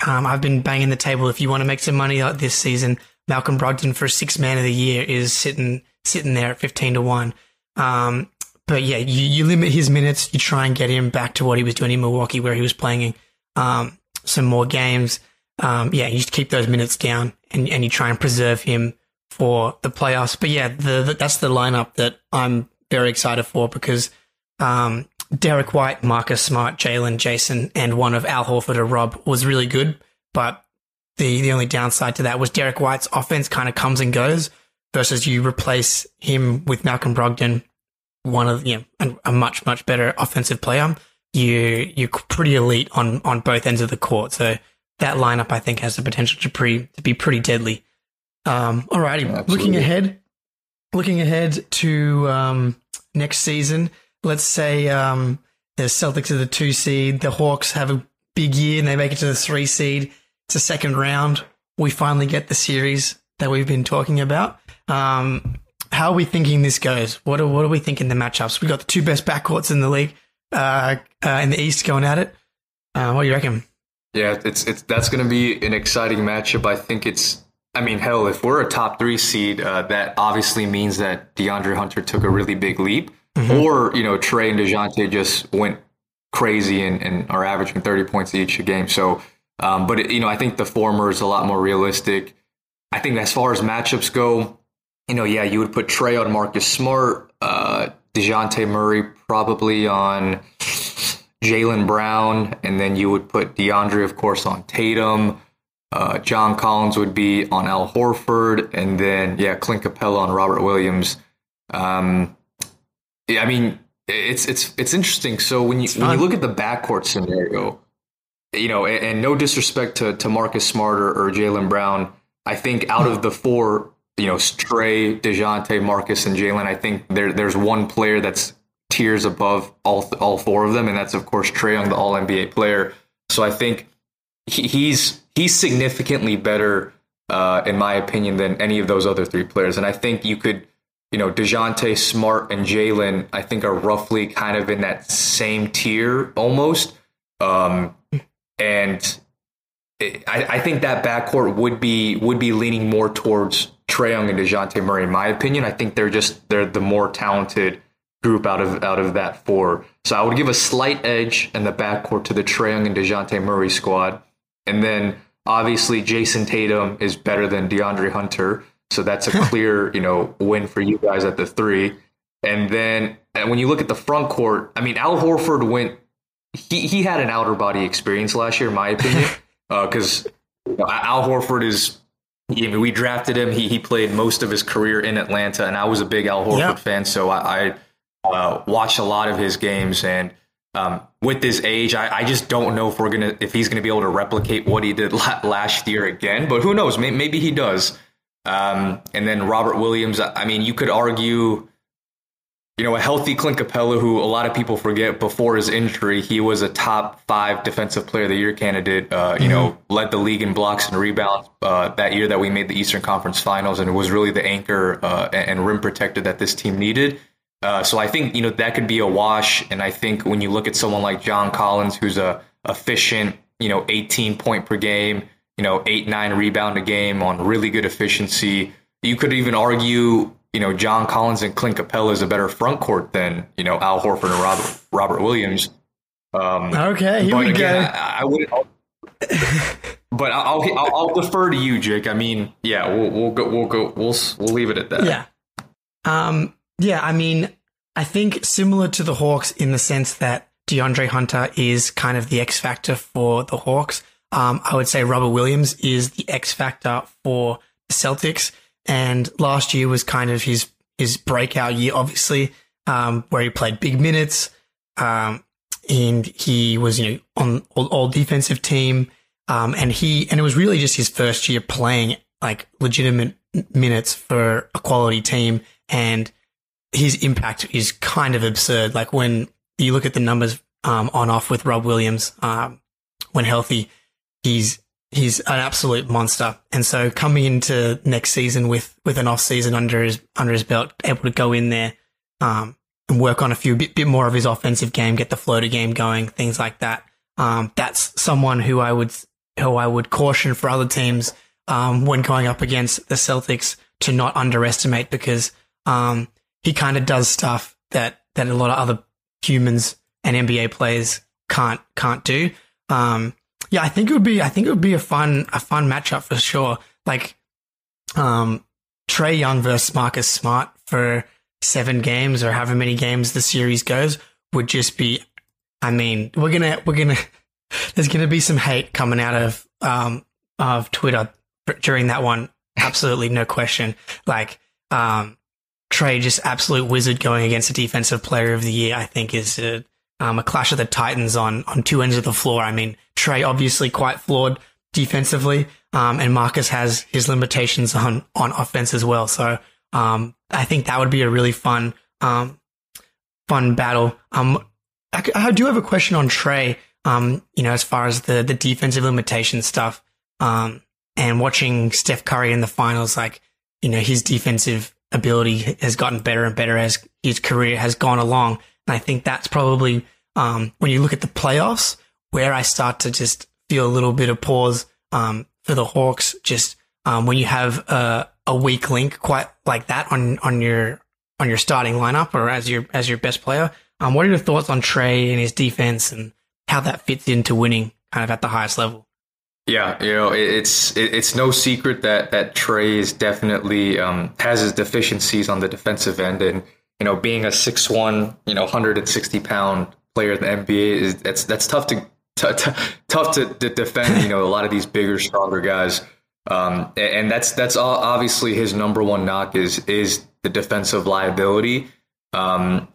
um, I've been banging the table. If you want to make some money this season, Malcolm Brogdon for six man of the year is sitting sitting there at fifteen to one. Um, but yeah, you, you limit his minutes. You try and get him back to what he was doing in Milwaukee, where he was playing um, some more games um, yeah, you just keep those minutes down and, and you try and preserve him for the playoffs. But yeah, the, the, that's the lineup that I'm very excited for because um, Derrick White, Marcus Smart, Jaylen Jayson, and one of Al Horford or Rob was really good. But the, the only downside to that was Derrick White's offense kind of comes and goes. versus you replace him with Malcolm Brogdon, one of you know, a, a much much better offensive player. You you're pretty elite on on both ends of the court. So that lineup I think has the potential to pre to be pretty deadly. Um, alrighty, Absolutely. looking ahead, looking ahead to um, next season. Let's say um, the Celtics are the two seed, the Hawks have a big year and they make it to the three seed. It's a second round. We finally get the series that we've been talking about. Um, how are we thinking this goes? What are what are we thinking the matchups? We got the two best backcourts in the league uh, uh, in the East going at it. Uh, what do you reckon? Yeah, it's it's that's going to be an exciting matchup. I think it's. I mean, hell, if we're a top three seed, uh, that obviously means that DeAndre Hunter took a really big leap, or you know Trae and Dejounte just went crazy and, and are averaging thirty points each a game. So, um, but it, you know, I think the former is a lot more realistic. I think as far as matchups go, you know, yeah, you would put Trae on Marcus Smart, uh, Dejounte Murray probably on Jaylen Brown, and then you would put DeAndre, of course, on Tatum. Uh, John Collins would be on Al Horford, and then yeah, Clint Capela on Robert Williams. Um, yeah, I mean, it's it's it's interesting. So when you when you look at the backcourt scenario, you know, and, and no disrespect to to Marcus Smart or, or Jaylen Brown, I think out of the four, you know, Trae, Dejounte, Marcus, and Jaylen, I think there there's one player that's tiers above all all four of them, and that's of course Trae Young, the All NBA player. So I think he, he's he's significantly better, uh, in my opinion, than any of those other three players. And I think you could, you know, Dejounte, Smart, and Jaylen, I think are roughly kind of in that same tier almost. Um, and it, I, I think that backcourt would be would be leaning more towards Trae Young and Dejounte Murray. In my opinion, I think they're just they're the more talented group out of out of that four. So I would give a slight edge in the backcourt to the Trae Young and Dejounte Murray squad, and then obviously Jayson Tatum is better than DeAndre Hunter, so that's a clear you know win for you guys at the three. And then and when you look at the front court, I mean Al Horford went he he had an outer body experience last year, in my opinion, uh, because Al Horford is. I mean, we drafted him. He he played most of his career in Atlanta, and I was a big Al Horford Yeah. fan, so I, I uh, watched a lot of his games. And um, with his age, I, I just don't know if we're gonna if he's gonna be able to replicate what he did la- last year again. But who knows? Maybe, maybe he does. Um, and then Robert Williams. I mean, you could argue you know, a healthy Clint Capela, who a lot of people forget before his injury, he was a top five defensive player of the year candidate. Uh, you know, led the league in blocks and rebounds uh, that year that we made the Eastern Conference Finals, and it was really the anchor uh, and, and rim protector that this team needed. Uh, so I think you know that could be a wash, and I think when you look at someone like John Collins, who's a efficient, you know, 18 point per game, you know, eight nine rebound a game on really good efficiency, you could even argue you know, John Collins and Clint Capela is a better front court than, you know, Al Horford and Robert, Robert Williams. Um, Okay, here but we again, go. I, I would, but I'll, I'll, I'll defer to you, Jake. I mean, yeah, we'll, we'll go, we'll go, we'll, we'll leave it at that. Yeah. Um, yeah, I mean, I think similar to the Hawks in the sense that DeAndre Hunter is kind of the X factor for the Hawks. Um, I would say Robert Williams is the X factor for the Celtics. And last year was kind of his, his breakout year, obviously, um, where he played big minutes. Um, and he was, you know, on all, all defensive team. Um, and he, and it was really just his first year playing like legitimate minutes for a quality team. And his impact is kind of absurd. Like when you look at the numbers, um, on off with Rob Williams, um, when healthy, he's, he's an absolute monster. And so coming into next season with, with an off season under his, under his belt, able to go in there, um, and work on a few bit, bit more of his offensive game, get the floater game going, things like that. Um, that's someone who I would, who I would caution for other teams, um, when going up against the Celtics to not underestimate because, um, he kind of does stuff that, that a lot of other humans and NBA players can't, can't do. Um, yeah, I think it would be, I think it would be a fun, a fun matchup for sure. Like, um, Trae Young versus Marcus Smart for seven games or however many games the series goes would just be, I mean, we're to, we're to, there's to be some hate coming out of, um, of Twitter during that one. Absolutely no question. Like, um, Trae just absolute wizard going against a defensive player of the year, I think is a, um, a clash of the titans on, on two ends of the floor. I mean, Trae obviously quite flawed defensively, um, and Marcus has his limitations on, on offense as well. So, um, I think that would be a really fun, um, fun battle. Um, I, I do have a question on Trae. um, you know, as far as the, the defensive limitation stuff, um, and watching Steph Curry in the finals, like, you know, his defensive ability has gotten better and better as his career has gone along. And I think that's probably, um, when you look at the playoffs, where I start to just feel a little bit of pause, um, for the Hawks, just, um, when you have a, a weak link quite like that on, on your, on your starting lineup or as your, as your best player. Um, what are your thoughts on Trae and his defense and how that fits into winning kind of at the highest level? Yeah, you know, it's it's no secret that that Trae is definitely um, has his deficiencies on the defensive end, and you know, being a six one, you know, hundred and sixty pound player in the NBA is that's that's tough to t- t- tough to, defend. You know, a lot of these bigger, stronger guys, um, and that's that's obviously his number one knock is is the defensive liability. Um,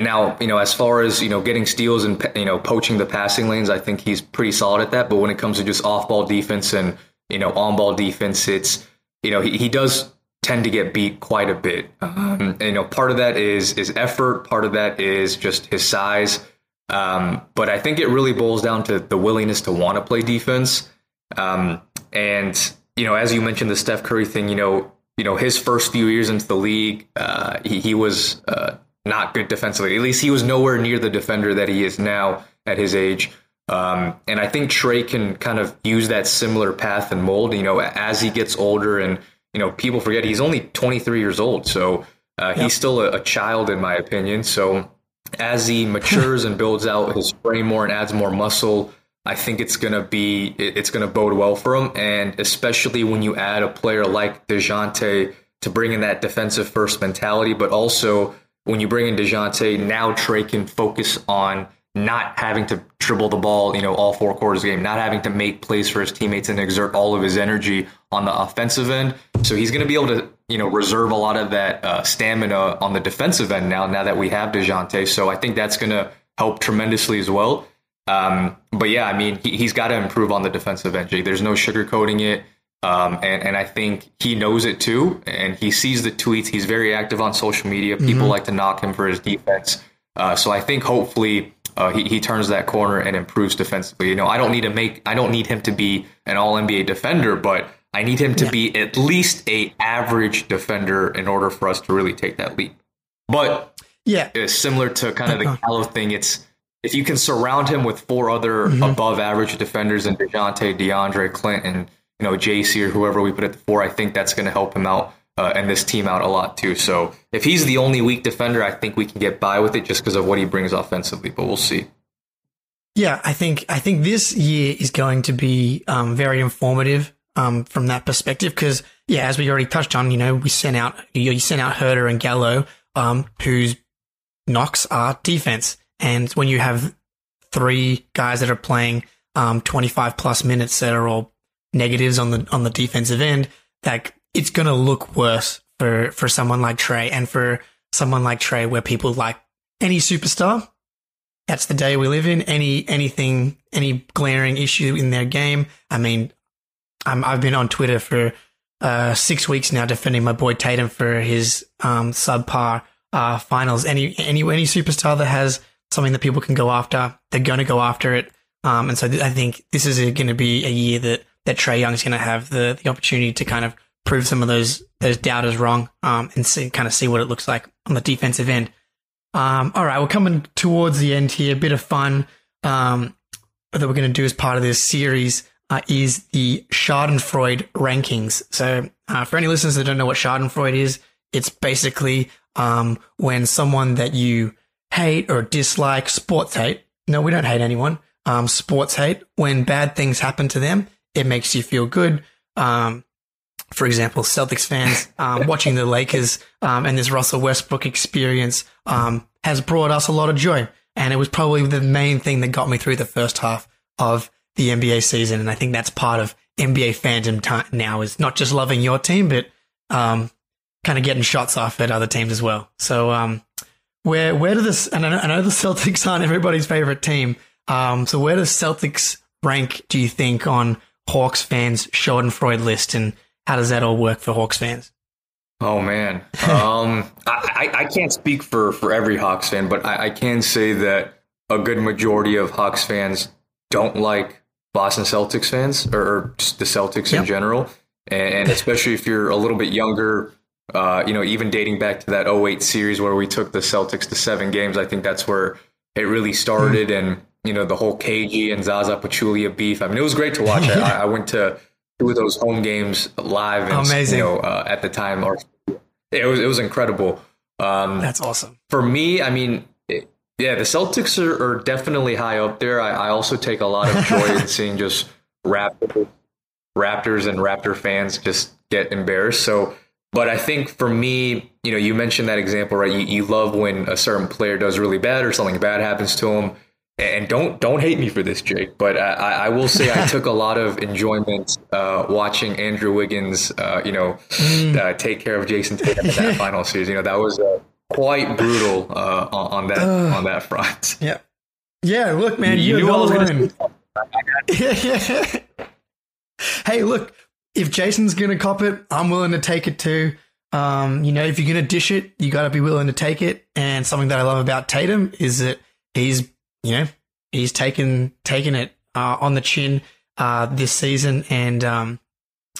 now, you know, as far as you know, getting steals and you know, poaching the passing lanes, I think he's pretty solid at that. But when it comes to just off-ball defense and you know, on-ball defense, it's you know, he, he does tend to get beat quite a bit. Um, and, you know, part of that is is effort. Part of that is just his size. Um, but I think it really boils down to the willingness to want to play defense. Um, and you know, as you mentioned, the Steph Curry thing. You know, you know, his first few years into the league, uh, he, he was. Uh, not good defensively. At least he was nowhere near the defender that he is now at his age. Um, and I think Trae can kind of use that similar path and mold, you know, as he gets older. And, you know, people forget he's only 23 years old. So uh, he's still a, a, child, in my opinion. So as he matures and builds out his frame more and adds more muscle, I think it's going to be, it's going to bode well for him. And especially when you add a player like DeJounte to bring in that defensive first mentality, but also when you bring in DeJounte, now Trae can focus on not having to dribble the ball, you know, all four quarters of the game, not having to make plays for his teammates and exert all of his energy on the offensive end. So he's going to be able to, you know, reserve a lot of that uh, stamina on the defensive end now, now that we have DeJounte. So I think that's going to help tremendously as well. Um, but yeah, I mean, he, has got to improve on the defensive end. Jake. There's no sugarcoating it. Um, and, and I think he knows it too, and he sees the tweets. He's very active on social media. People mm-hmm. like to knock him for his defense. Uh, so I think hopefully uh, he, he turns that corner and improves defensively. You know, I don't need to make, I don't need him to be an All NBA defender, but I need him to yeah. be at least a average defender in order for us to really take that leap. But yeah, it's similar to kind of the Gallo thing. It's if you can surround him with four other mm-hmm. above average defenders and Dejounte, DeAndre, Clinton you know, JC or whoever we put at the four, I think that's going to help him out uh, and this team out a lot too. So if he's the only weak defender, I think we can get by with it just because of what he brings offensively. But we'll see. Yeah, I think I think this year is going to be um, very informative um, from that perspective because yeah, as we already touched on, you know, we sent out you sent out Huerter and Gallo, um, whose knocks are defense, and when you have three guys that are playing um, 25 plus minutes that are all negatives on the on the defensive end, that it's going to look worse for for someone like Trae and for someone like Trae where people like any superstar. That's the day we live in. Any anything, any glaring issue in their game. I mean, I'm, I've been on Twitter for uh, six weeks now defending my boy Tatum for his um, subpar uh, finals. Any any any superstar that has something that people can go after, they're going to go after it. Um, and so th- I think this is going to be a year that that Trae Young's going to have the the opportunity to kind of prove some of those those doubters wrong, um, and see kind of see what it looks like on the defensive end. Um, all right, we're coming towards the end here. A bit of fun um, that we're going to do as part of this series uh, is the Schadenfreude rankings. So, uh, for any listeners that don't know what Schadenfreude is, it's basically um, when someone that you hate or dislike, sports hate. No, we don't hate anyone. Um, sports hate when bad things happen to them it makes you feel good. Um, for example, Celtics fans um, watching the Lakers um, and this Russell Westbrook experience um, has brought us a lot of joy, and it was probably the main thing that got me through the first half of the NBA season. And I think that's part of NBA fandom t- now is not just loving your team, but um, kind of getting shots off at other teams as well. So, um, where where do this? And I know, I know the Celtics aren't everybody's favorite team. Um, so where does Celtics rank? Do you think on Hawks fans' Schadenfreude list, and how does that all work for Hawks fans? Oh man, um, I, I can't speak for for every Hawks fan, but I, I can say that a good majority of Hawks fans don't like Boston Celtics fans or, or just the Celtics yep. in general, and especially if you're a little bit younger. Uh, you know, even dating back to that 08 series where we took the Celtics to seven games, I think that's where it really started. Mm. And, you know, the whole KG and Zaza Pachulia beef. I mean, it was great to watch. I, I, went to two of those home games live. And, Amazing. You know, uh, at the time, or it was, it was incredible. Um, that's awesome. For me, I mean, it, yeah, the Celtics are, are, definitely high up there. I, I also take a lot of joy in seeing just Raptors, Raptors and Raptor fans just get embarrassed. So, but I think for me, you know, you mentioned that example, right? You, you love when a certain player does really bad or something bad happens to him. And don't don't hate me for this, Jake, but I, I will say I took a lot of enjoyment uh, watching Andrew Wiggins, uh, you know, mm. uh, take care of Jayson Tatum in that final series. You know, that was uh, quite brutal uh, on, on, that on that front. Yeah, yeah. Look, man, you, you knew I was going to. hey, look, if Jayson's going to cop it, I'm willing to take it too. Um, you know, if you're going to dish it, you got to be willing to take it. And something that I love about Tatum is that he's, you know, he's taken taken it uh, on the chin uh, this season, and um,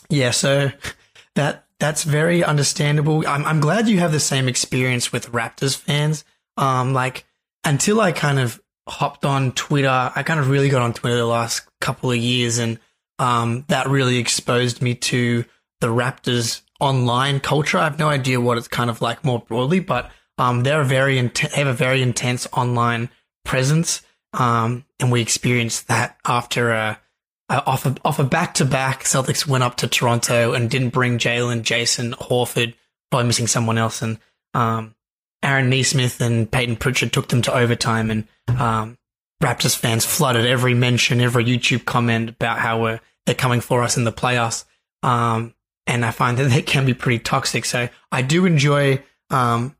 yeah, so that that's very understandable. I'm I'm glad you have the same experience with Raptors fans. Um, like until I kind of hopped on Twitter, I kind of really got on Twitter the last couple of years, and um, that really exposed me to the Raptors online culture. I have no idea what it's kind of like more broadly, but um, they're very int- have a very intense online presence, um, and we experienced that after a, a off a off a back to back. Celtics went up to Toronto and didn't bring Jaylen, Jayson, Horford, probably missing someone else, and um, Aaron Nesmith and Payton Pritchard took them to overtime, and um, Raptors fans flooded every mention, every YouTube comment about how we're they're coming for us in the playoffs. Um, and I find that they can be pretty toxic. So I do enjoy um,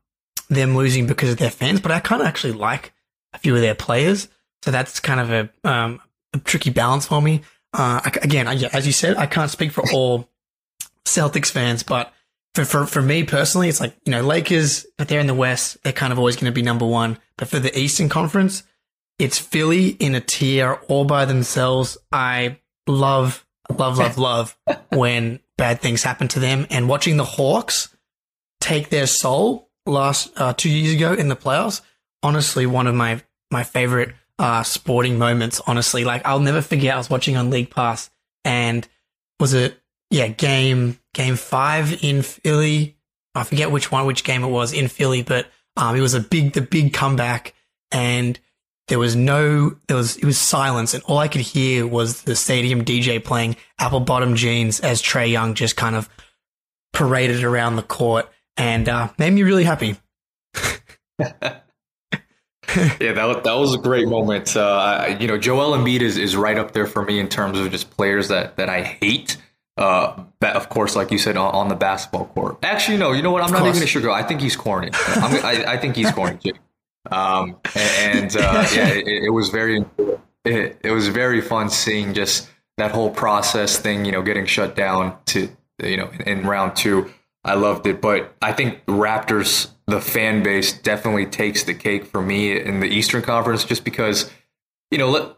them losing because of their fans, but I kind of actually like a few of their players. So that's kind of a, um, a tricky balance for me. Uh, I, again, I, as you said, I can't speak for all Celtics fans, but for, for, for me personally, it's like, you know, Lakers, but they're in the West, they're kind of always going to be number one. But for the Eastern Conference, it's Philly in a tier all by themselves. I love, love, love, love when bad things happen to them. And watching the Hawks take their soul last uh, two years ago in the playoffs, honestly, one of my my favorite uh, sporting moments. Honestly, like I'll never forget. I was watching on League Pass, and was it yeah game game five in Philly? I forget which one, which game it was in Philly, but um, it was a big the big comeback, and there was no, there was, it was silence. And all I could hear was the stadium DJ playing apple bottom jeans as Trae Young just kind of paraded around the court and uh, made me really happy. yeah, that, that was a great moment. Uh, you know, Joel Embiid is, is right up there for me in terms of just players that, that I hate. Uh, of course, like you said, on, on the basketball court. Actually, no, you know what? I'm of not course. even a sugar. I think he's corny. I, I think he's corny too. Um, and uh, yeah, it, it, was very it, it was very fun seeing just that whole process thing. You know, getting shut down to you know in, in round two. I loved it, but I think Raptors, the fan base, definitely takes the cake for me in the Eastern Conference, just because you know.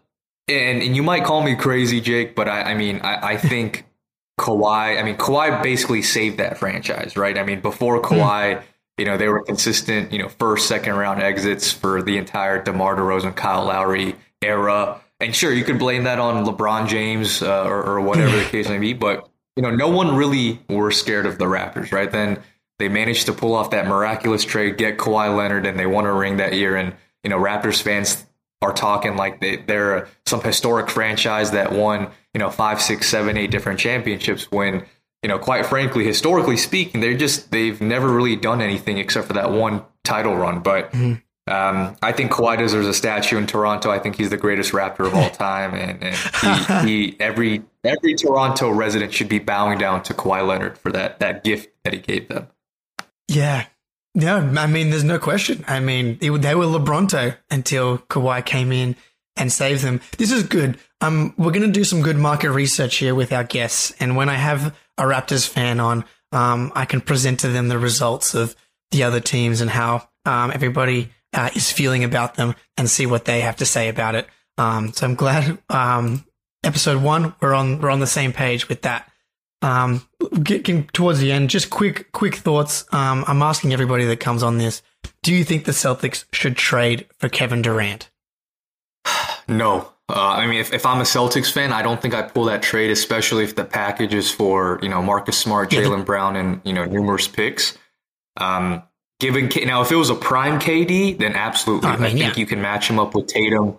And, and you might call me crazy, Jake, but I, I mean, I, I think Kawhi. I mean, Kawhi basically saved that franchise, right? I mean, before hmm. Kawhi. Mm you know, they were consistent, you know, first, second round exits for the entire DeMar DeRozan, Kyle Lowry era. And sure, you could blame that on LeBron James uh, or, or, whatever the case may be, but you know, no one really were scared of the Raptors, right? Then they managed to pull off that miraculous trade, get Kawhi Leonard, and they won a ring that year. And you know, Raptors fans are talking like they, they're some historic franchise that won, you know, five, six, seven, eight different championships when you know, quite frankly, historically speaking, they're just they've never really done anything except for that one title run. But mm-hmm. um, I think Kawhi deserves a statue in Toronto. I think he's the greatest Raptor of all time, and, and he, he, every every Toronto resident should be bowing down to Kawhi Leonard for that that gift that he gave them. Yeah. No, I mean, there's no question. I mean, it, they were LeBronto until Kawhi came in and saved them. This is good. Um, we're going to do some good market research here with our guests. And when I have a Raptors fan on, um, I can present to them the results of the other teams and how um, everybody uh, is feeling about them and see what they have to say about it. Um, so I'm glad um, episode one we're on we're on the same page with that. Um, getting towards the end, just quick quick thoughts. Um, I'm asking everybody that comes on this: Do you think the Celtics should trade for Kevin Durant? No. Uh, I mean, if, if I'm a Celtics fan, I don't think I pull that trade, especially if the package is for you know Marcus Smart, Jaylen Brown, and you know numerous picks. Um, given K- now, if it was a prime KD, then absolutely, I mean, I think yeah. you can match him up with Tatum,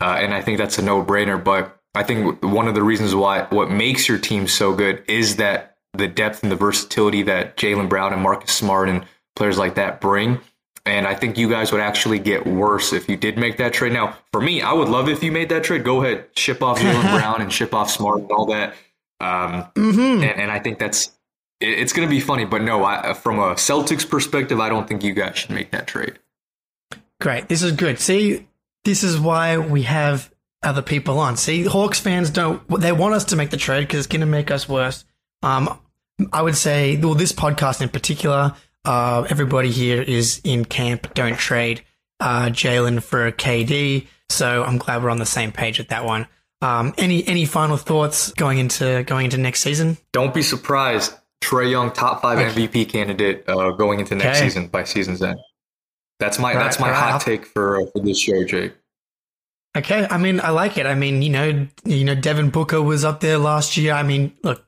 uh, and I think that's a no brainer. But I think one of the reasons why what makes your team so good is that the depth and the versatility that Jaylen Brown and Marcus Smart and players like that bring. And I think you guys would actually get worse if you did make that trade. Now, for me, I would love if you made that trade. Go ahead, ship off Jaylen Brown and ship off Smart and all that. Um, Mm-hmm. and, and I think that's it, it's going to be funny. But no, I, from a Celtics perspective, I don't think you guys should make that trade. Great. This is good. See, this is why we have other people on. See, Hawks fans don't, they want us to make the trade because it's going to make us worse. Um, I would say, well, this podcast in particular, uh, everybody here is in camp. Don't trade uh, Jaylen for a KD. So I'm glad we're on the same page with that one. Um, any any final thoughts going into going into next season? Don't be surprised. Trae Young, top five MVP candidate uh, going into next Okay. season by season's end. That's my Right, that's my right. hot take for uh, for this show, Jake. Okay, I mean, I like it. I mean, you know, you know, Devin Booker was up there last year. I mean, look,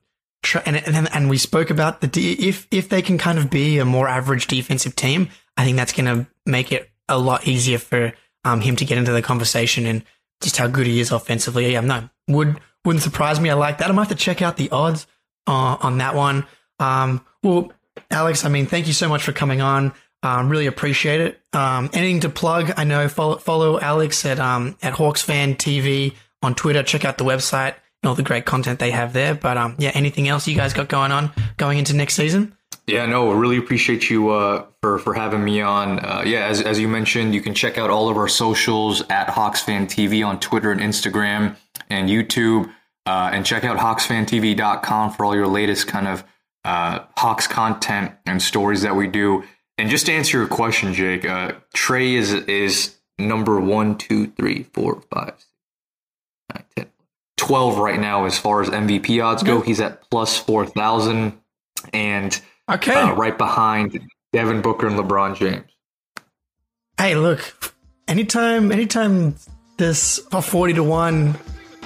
and and, and we spoke about the de- if if they can kind of be a more average defensive team, I think that's going to make it a lot easier for um, him to get into the conversation and just how good he is offensively. Yeah, no, would wouldn't surprise me. I like that. I might have to check out the odds uh, on that one. Um, well, Alex, I mean, thank you so much for coming on. Um, really appreciate it. Um, anything to plug? I know follow, follow Alex at um, at Hawks Fan TV on Twitter. Check out the website and all the great content they have there. But um, yeah, anything else you guys got going on going into next season? Yeah, no, really appreciate you uh, for for having me on. Uh, yeah, as as you mentioned, you can check out all of our socials at Hawks Fan TV on Twitter and Instagram and YouTube, uh, and check out HawksFanTV.com for all your latest kind of uh, Hawks content and stories that we do. And just to answer your question, Jake, uh, Trae is is number one, two, three, four, five, six, nine, ten, 12 right now as far as MVP odds go. He's at plus 4,000 and Okay. uh, right behind Devin Booker and LeBron James. Hey, look, anytime, anytime this a forty to one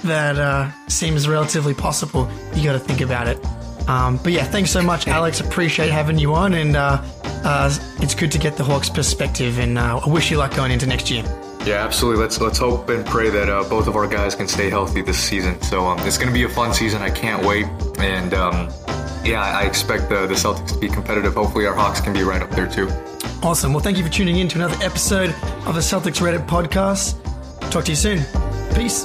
that uh, seems relatively possible, you got to think about it. Um, but yeah, thanks so much, Alex. Appreciate having you on, and uh, uh, it's good to get the Hawks' perspective. And uh, I wish you luck going into next year. Yeah, absolutely. Let's let's hope and pray that uh, both of our guys can stay healthy this season. So um, it's going to be a fun season. I can't wait. And um, yeah, I I expect the, the Celtics to be competitive. Hopefully, our Hawks can be right up there too. Awesome. Well, thank you for tuning in to another episode of the Celtics Reddit podcast. Talk to you soon. Peace.